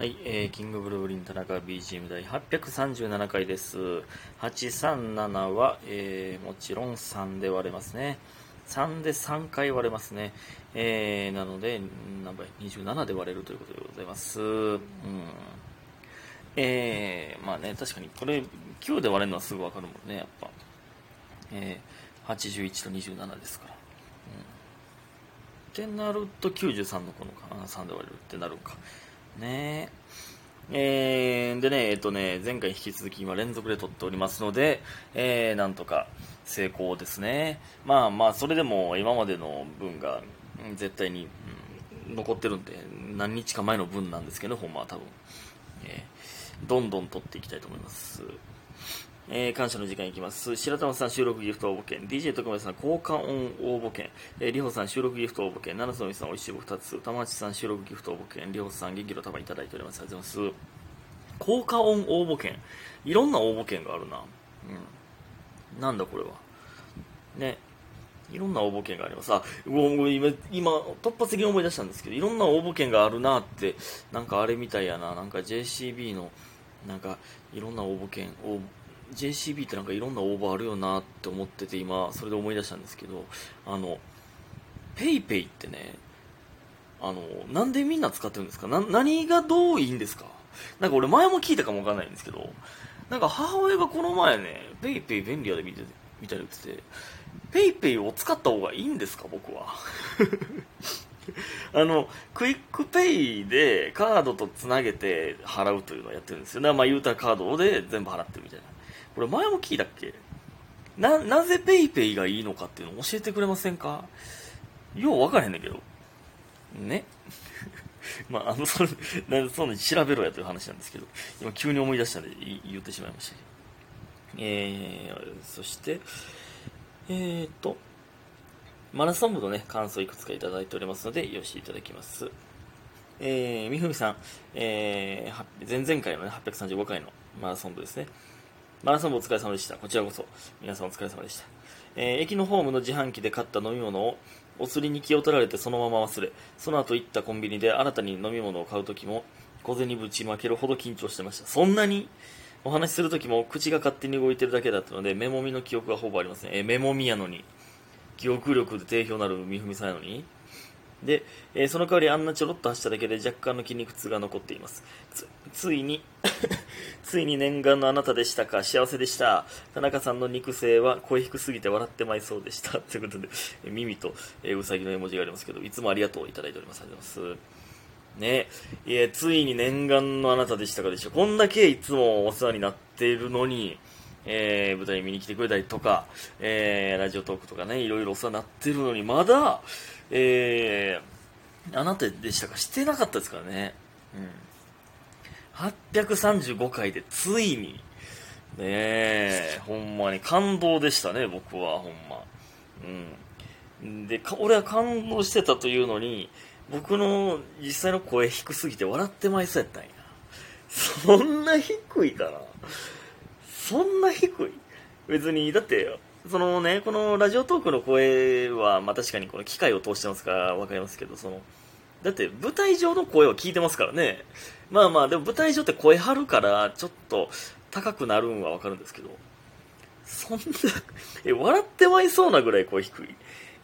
はい、えー、キングブルーリン田中 BGM 第837回です。837は、えー、もちろん3で割れますね。3で3回割れますね。えー、なので、何倍 ?27 で割れるということでございます。うん。えー、まあね、確かにこれ9で割れるのはすぐわかるもんね、やっぱ。えー、81と27ですから。うんってなると93のこのかな3で割れるってなるかね。えー、でねえっとね前回引き続き今連続で撮っておりますので、えー、なんとか成功ですね。まあまあそれでも今までの分が絶対に、うん残ってるんで何日か前の分なんですけどほんまは多分、えーどんどん撮っていきたいと思います。えー感謝の時間いきます。白玉さん収録ギフト応募券、DJ 徳丸さん交換音応募券、えー、りほさん収録ギフト応募券、七つのみさんおいしい棒2つ、玉内さん収録ギフト応募券、りほさん元気の玉いただいております。ありがとうございます。効果音応募券。いろんな応募券があるな。うん。なんだこれは。ね。いろんな応募券があります。あ、今、今、突発的に思い出したんですけど、いろんな応募券があるなって、なんかあれみたいやな。なんか JCB の、なんか、いろんな応募券、応募 JCB ってなんかいろんな応募あるよなって思ってて今それで思い出したんですけどあの PayPay ってねあのなんでみんな使ってるんですか？な何がどういいんですか？なんか俺前も聞いたかもわかんないんですけどなんか母親がこの前ね PayPay 便利やで見てみたいな言ってて PayPay を使った方がいいんですか？僕は。あの QUICPay でカードとつなげて払うというのをやってるんですよ。ねまあ言うたらカードで全部払ってるみたいな。これ前も聞いたっけ？な、なぜ PayPay がいいのかっていうのを教えてくれませんか？よう分からへんねんけど。ね？まあ、あの、それ、なんでそんなに調べろやという話なんですけど、今急に思い出したんでい言ってしまいましたけど。えー、そして、えーと、マラソン部のね、感想いくつかいただいておりますので、よしていただきます。えー、みふみさん、えー、前々回のね、835回のマラソン部ですね。マラソン部お疲れ様でした。こちらこそ。皆さんお疲れ様でした。えー駅のホームの自販機で買った飲み物をお釣りに気を取られてそのまま忘れ、その後行ったコンビニで新たに飲み物を買う時も小銭ぶちまけるほど緊張してました。そんなにお話しする時も口が勝手に動いてるだけだったので、メモミの記憶がほぼありません。えーメモミやのに。記憶力で定評なるみふみさんやのに。で、えーその代わりあんなちょろっと走っただけで若干の筋肉痛が残っています。つ、ついに、ついに念願のあなたでしたか？幸せでした。田中さんの肉声は声低すぎて笑ってまいそうでした。ということで、耳と、えーうさぎの絵文字がありますけど、いつもありがとういただいております。ありがとうございます。ねいや、ついに念願のあなたでしたかでしょ。こんだけいつもお世話になっているのに、えー舞台見に来てくれたりとか、えーラジオトークとかね、いろいろお世話になってるのに、まだ、えーあなたでしたか？してなかったですからね。うん。835回でついに、ねえ、ほんまに感動でしたね、僕は、ほんま。うん。で、俺は感動してたというのに、僕の実際の声低すぎて笑ってまいそうやったんや。そんな低いかな？そんな低い？別に、だって、そのね、このラジオトークの声は、まあ確かにこの機械を通してますからわかりますけど、その、だって舞台上の声は聞いてますからね。まあまあ、でも舞台上って声張るから、ちょっと高くなるんはわかるんですけど、そんな、え、笑ってまいそうなぐらい声低い。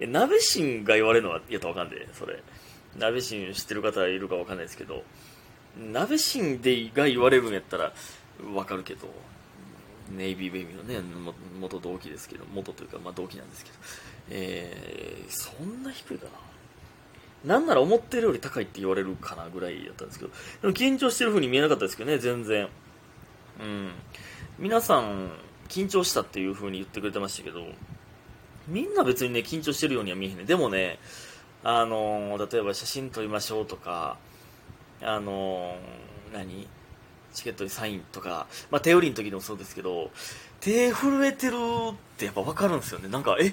え、鍋神が言われるのは、やったらわかんで、それ。鍋神知ってる方いるかわかんないですけど、鍋神でが言われるんやったらわかるけど、ネイビーベイビーのね、元同期ですけど、元というか、まあ同期なんですけど、えー、そんな低いかな。なんなら思ってるより高いって言われるかなぐらいだったんですけど、でも緊張してる風に見えなかったですけどね、全然。うん。皆さん、緊張したっていう風に言ってくれてましたけど、みんな別にね、緊張してるようには見えへんね。でもね、あのー例えば写真撮りましょうとか、あのー何？チケットにサインとか、まあ、手売りの時でもそうですけど、手震えてるってやっぱ分かるんですよね。なんか、え、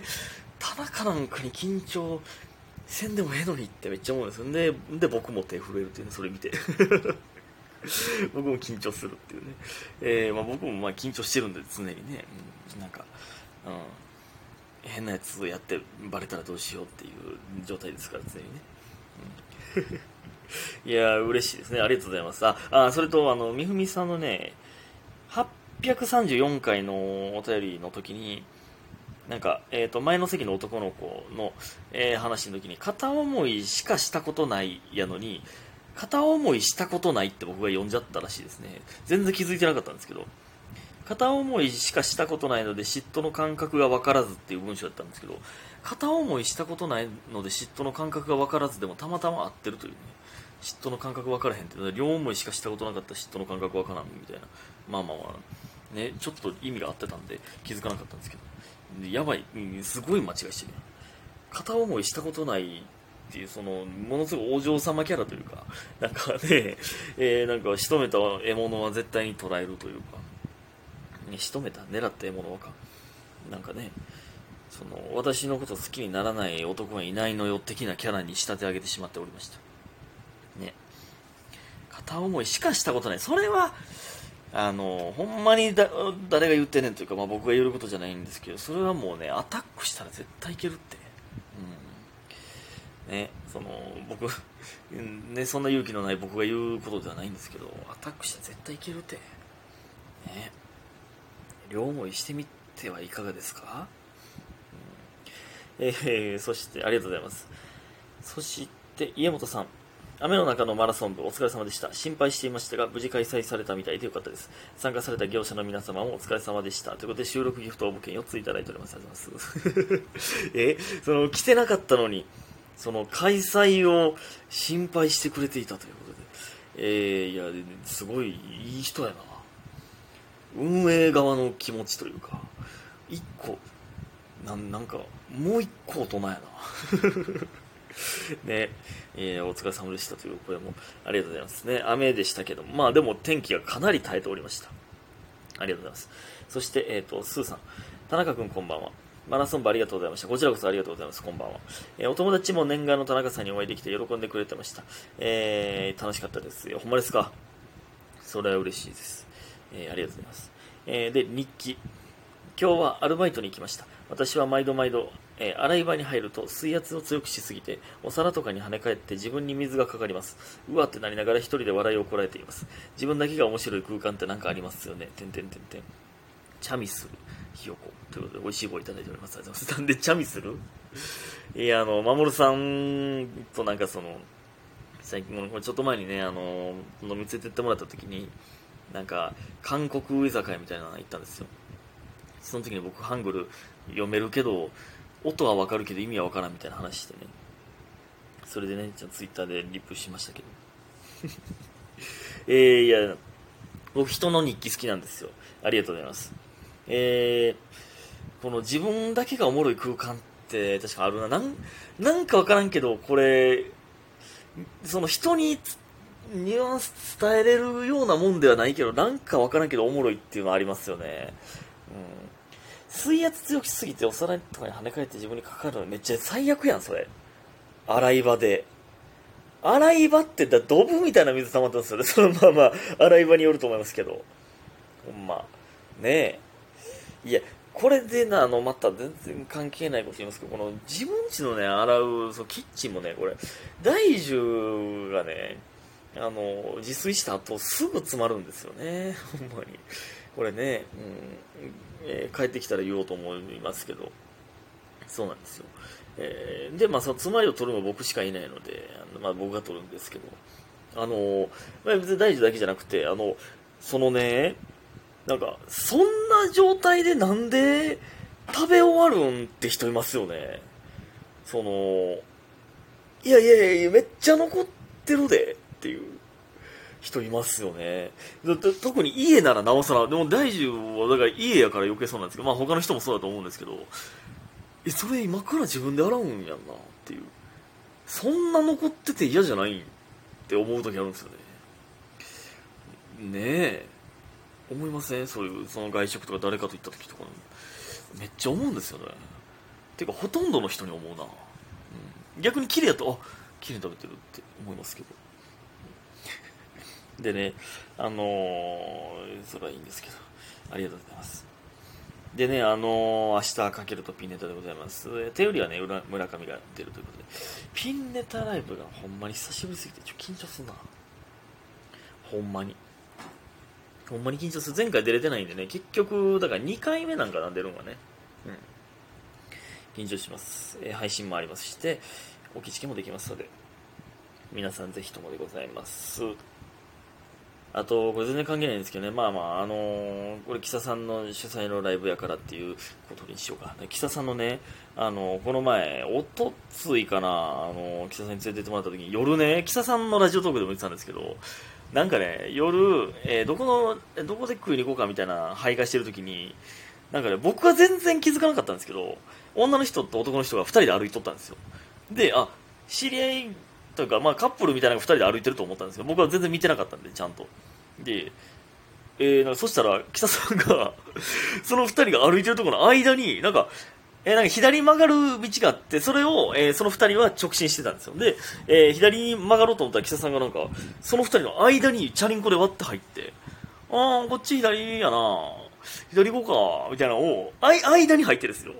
田中なんかに緊張せんでもええのにってめっちゃ思うんですよ。で、で僕も手震えるっていうね、それ見て。僕も緊張するっていうね。えーまあ、僕もまあ緊張してるんで、常にね。うん、なんか、うん、変なやつをやってバレたらどうしようっていう状態ですから、常にね。うん いや、嬉しいですね。ありがとうございます。あ、あそれと、あの、みふみさんのね、834回のお便りの時に、なんか、えっ、と、前の席の男の子の、えー話の時に、片思いしかしたことないやのに、片思いしたことないって僕が読んじゃったらしいですね。全然気づいてなかったんですけど、片思いしかしたことないので嫉妬の感覚が分からずっていう文章だったんですけど、片思いしたことないので嫉妬の感覚が分からずでもたまたま合ってるというね、嫉妬の感覚分からへんって、両思いしかしたことなかった嫉妬の感覚分からんみたいな。まあまあまあ、ね、ちょっと意味が合ってたんで気づかなかったんですけど、やばい、すごい間違いしてる。片思いしたことないっていう、その、ものすごいお嬢様キャラというか、なんかね、えーなんか仕留めた獲物は絶対に捉えるというか、ね、仕留めた狙った獲物はか。なんかね、その、私のこと好きにならない男がいないのよ的なキャラに仕立て上げてしまっておりました。ね。片思いしかしたことない。それは、あの、ほんまにだ誰が言ってんねんというか、まあ僕が言うことじゃないんですけど、それはもうね、アタックしたら絶対いけるって。うん。ね、その、僕、ね、そんな勇気のない僕が言うことではないんですけど、アタックしたら絶対いけるって。ね。両思いしてみてはいかがですか、うん、えー、そして、ありがとうございます。そして、家元さん。雨の中のマラソン部お疲れ様でした。心配していましたが、無事開催されたみたいでよかったです。参加された業者の皆様もお疲れ様でした。ということで、収録ギフト応募券4ついただいております。ありがとうございます。え、その、来てなかったのに、その、開催を心配してくれていたということで。えー、いや、すごいいい人やな。運営側の気持ちというか、一個、なんなんか、もう一個大人やな。ね、えーお疲れ様でしたという声もありがとうございますね。雨でしたけど、まあでも天気がかなり耐えておりました。ありがとうございます。そして、えっ、と、スーさん。田中君こんばんは。マラソン部ありがとうございました。こちらこそありがとうございます。こんばんは。えーお友達も念願の田中さんにお会いできて喜んでくれてました。えー楽しかったですよ。ほんまですか？それは嬉しいです。えーありがとうございます。えーで、日記。今日はアルバイトに行きました。私は毎度毎度、えー洗い場に入ると水圧を強くしすぎて、お皿とかに跳ね返って自分に水がかかります。うわってなりながら一人で笑いをこらえています。自分だけが面白い空間って何かありますよね。てんてんてんてん。チャミスル、ひよこ。ということで、美味しい棒いただいております。ありがとうございます。なんでチャミスル いや、あの、まもるさんとなんかその、最近、ちょっと前にね、あの、飲み連れてってもらった時に、なんか、韓国居酒屋みたいなの行ったんですよ。その時に僕、ハングル読めるけど、音はわかるけど意味はわからんみたいな話してね。それでね、じゃツイッターでリップしましたけど。えー、いや、僕人の日記好きなんですよ。ありがとうございます。えー、この自分だけがおもろい空間って確かあるな。なん、なんかわからんけど、これ、その人にニュアンス伝えれるようなもんではないけど、なんかわからんけどおもろいっていうのはありますよね。うん。水圧強すぎてお皿とかに跳ね返って自分にかかるのめっちゃ最悪やん、それ。洗い場で。洗い場ってだ、ドブみたいな水溜まってますよね。そのまま、洗い場によると思いますけど。ほんま。ねえ。いや、これでな、あの、また全然関係ないこと言いますけど、この自分家のね、洗う、そう、キッチンもね、これ、大樹がね、あの、自炊した後すぐ詰まるんですよね。ほんまに。これね、うん、えー帰ってきたら言おうと思いますけど、そうなんですよ。えーで、まあ、その詰まりを取るのは僕しかいないので、あのまあ、僕が取るんですけど、あの、まあ、別に大樹だけじゃなくて、あの、そのね、なんか、そんな状態でなんで食べ終わるんって人いますよね。その、いやいやいや、めっちゃ残ってるでっていう人いますよね。特に家ならなおさら、でも大樹はだから家やから余計そうなんですけど、まあ他の人もそうだと思うんですけど、え、それ今から自分で洗うんやんなっていう。そんな残ってて嫌じゃないって思う時あるんですよね。ねえ。思いません？そういう、その外食とか誰かと行った時とか、めっちゃ思うんですよね。てか、ほとんどの人に思うな。うん、逆に綺麗やと、あ、綺麗に食べてるって思いますけど。でね、あのーそれはいいんですけど、ありがとうございます。でね、あのー、明日かけるとピンネタでございます。手よりはね、村上が出るということで、ピンネタライブがほんまに久しぶりすぎて、ちょっと緊張するな。ほんまに。ほんまに緊張する。前回出れてないんでね、結局、だから2回目なんかな、出るんがね。うん。緊張します。えー、配信もありますして、置きチケもできますので、皆さんぜひともでございます。あと、これ全然関係ないんですけどね、まあまあ、あのー、これ、キサさんの主催のライブやからっていうことにしようか。キサさんのね、あのー、この前、おとついかな、あのー、キサさんに連れてってもらった時に、夜ね、キサさんのラジオトークでも言ってたんですけど、なんかね、夜、えー、どこの、どこで食いに行こうかみたいな徘徊してる時に、なんかね、僕は全然気づかなかったんですけど、女の人と男の人が2人で歩いとったんですよ。で、あ、知り合いというか、まあカップルみたいなのが2人で歩いてると思ったんですけど、僕は全然見てなかったんで、ちゃんと。で、えー、なんかそしたら、北さんが その2人が歩いてるところの間に、なんか、えー、なんか左に曲がる道があって、それを、えー、その2人は直進してたんですよ。で、えー、左に曲がろうと思ったら、北さんがなんか、その2人の間にチャリンコで割って入って、あー、こっち左やな左行こうか、みたいなのを、あい、間に入ってですよ。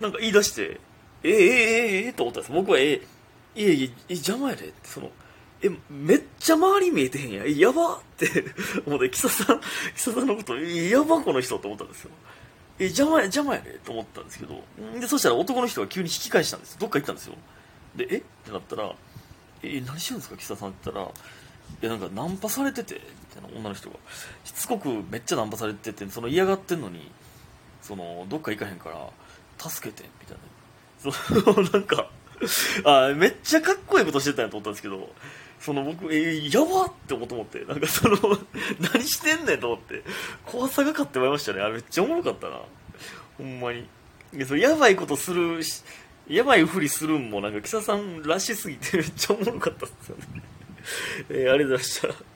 なんか言い出して、えー、えー、えー、えー、と思ったんです。僕は、えー、いやいや、邪魔やで、その、え、めっちゃ周り見えてへんや。やばって思って、キサさん、キサさんのこと、やばこの人と思ったんですよ。え、邪魔や、邪魔やでと思ったんですけど、で、そしたら男の人が急に引き返したんですどっか行ったんですよ。で、え？ってなったら、え、何してるんですか、キサさんって言ったら、え、なんかナンパされてて、みたいな女の人が。しつこくめっちゃナンパされてて、その嫌がってんのに、その、どっか行かへんから、助けて、みたいな。その、なんか、あめっちゃかっこいいことしてたんやと思ったんですけど、その僕、え、やばって思って、なんかその、何してんねんと思って、怖さがかってまいりましたね。あめっちゃおもろかったな。ほんまに。いや、そやばいことするし、やばいふりするんも、なんか、キサさんらしすぎてめっちゃおもろかったっすよね。えー、ありがとうございました。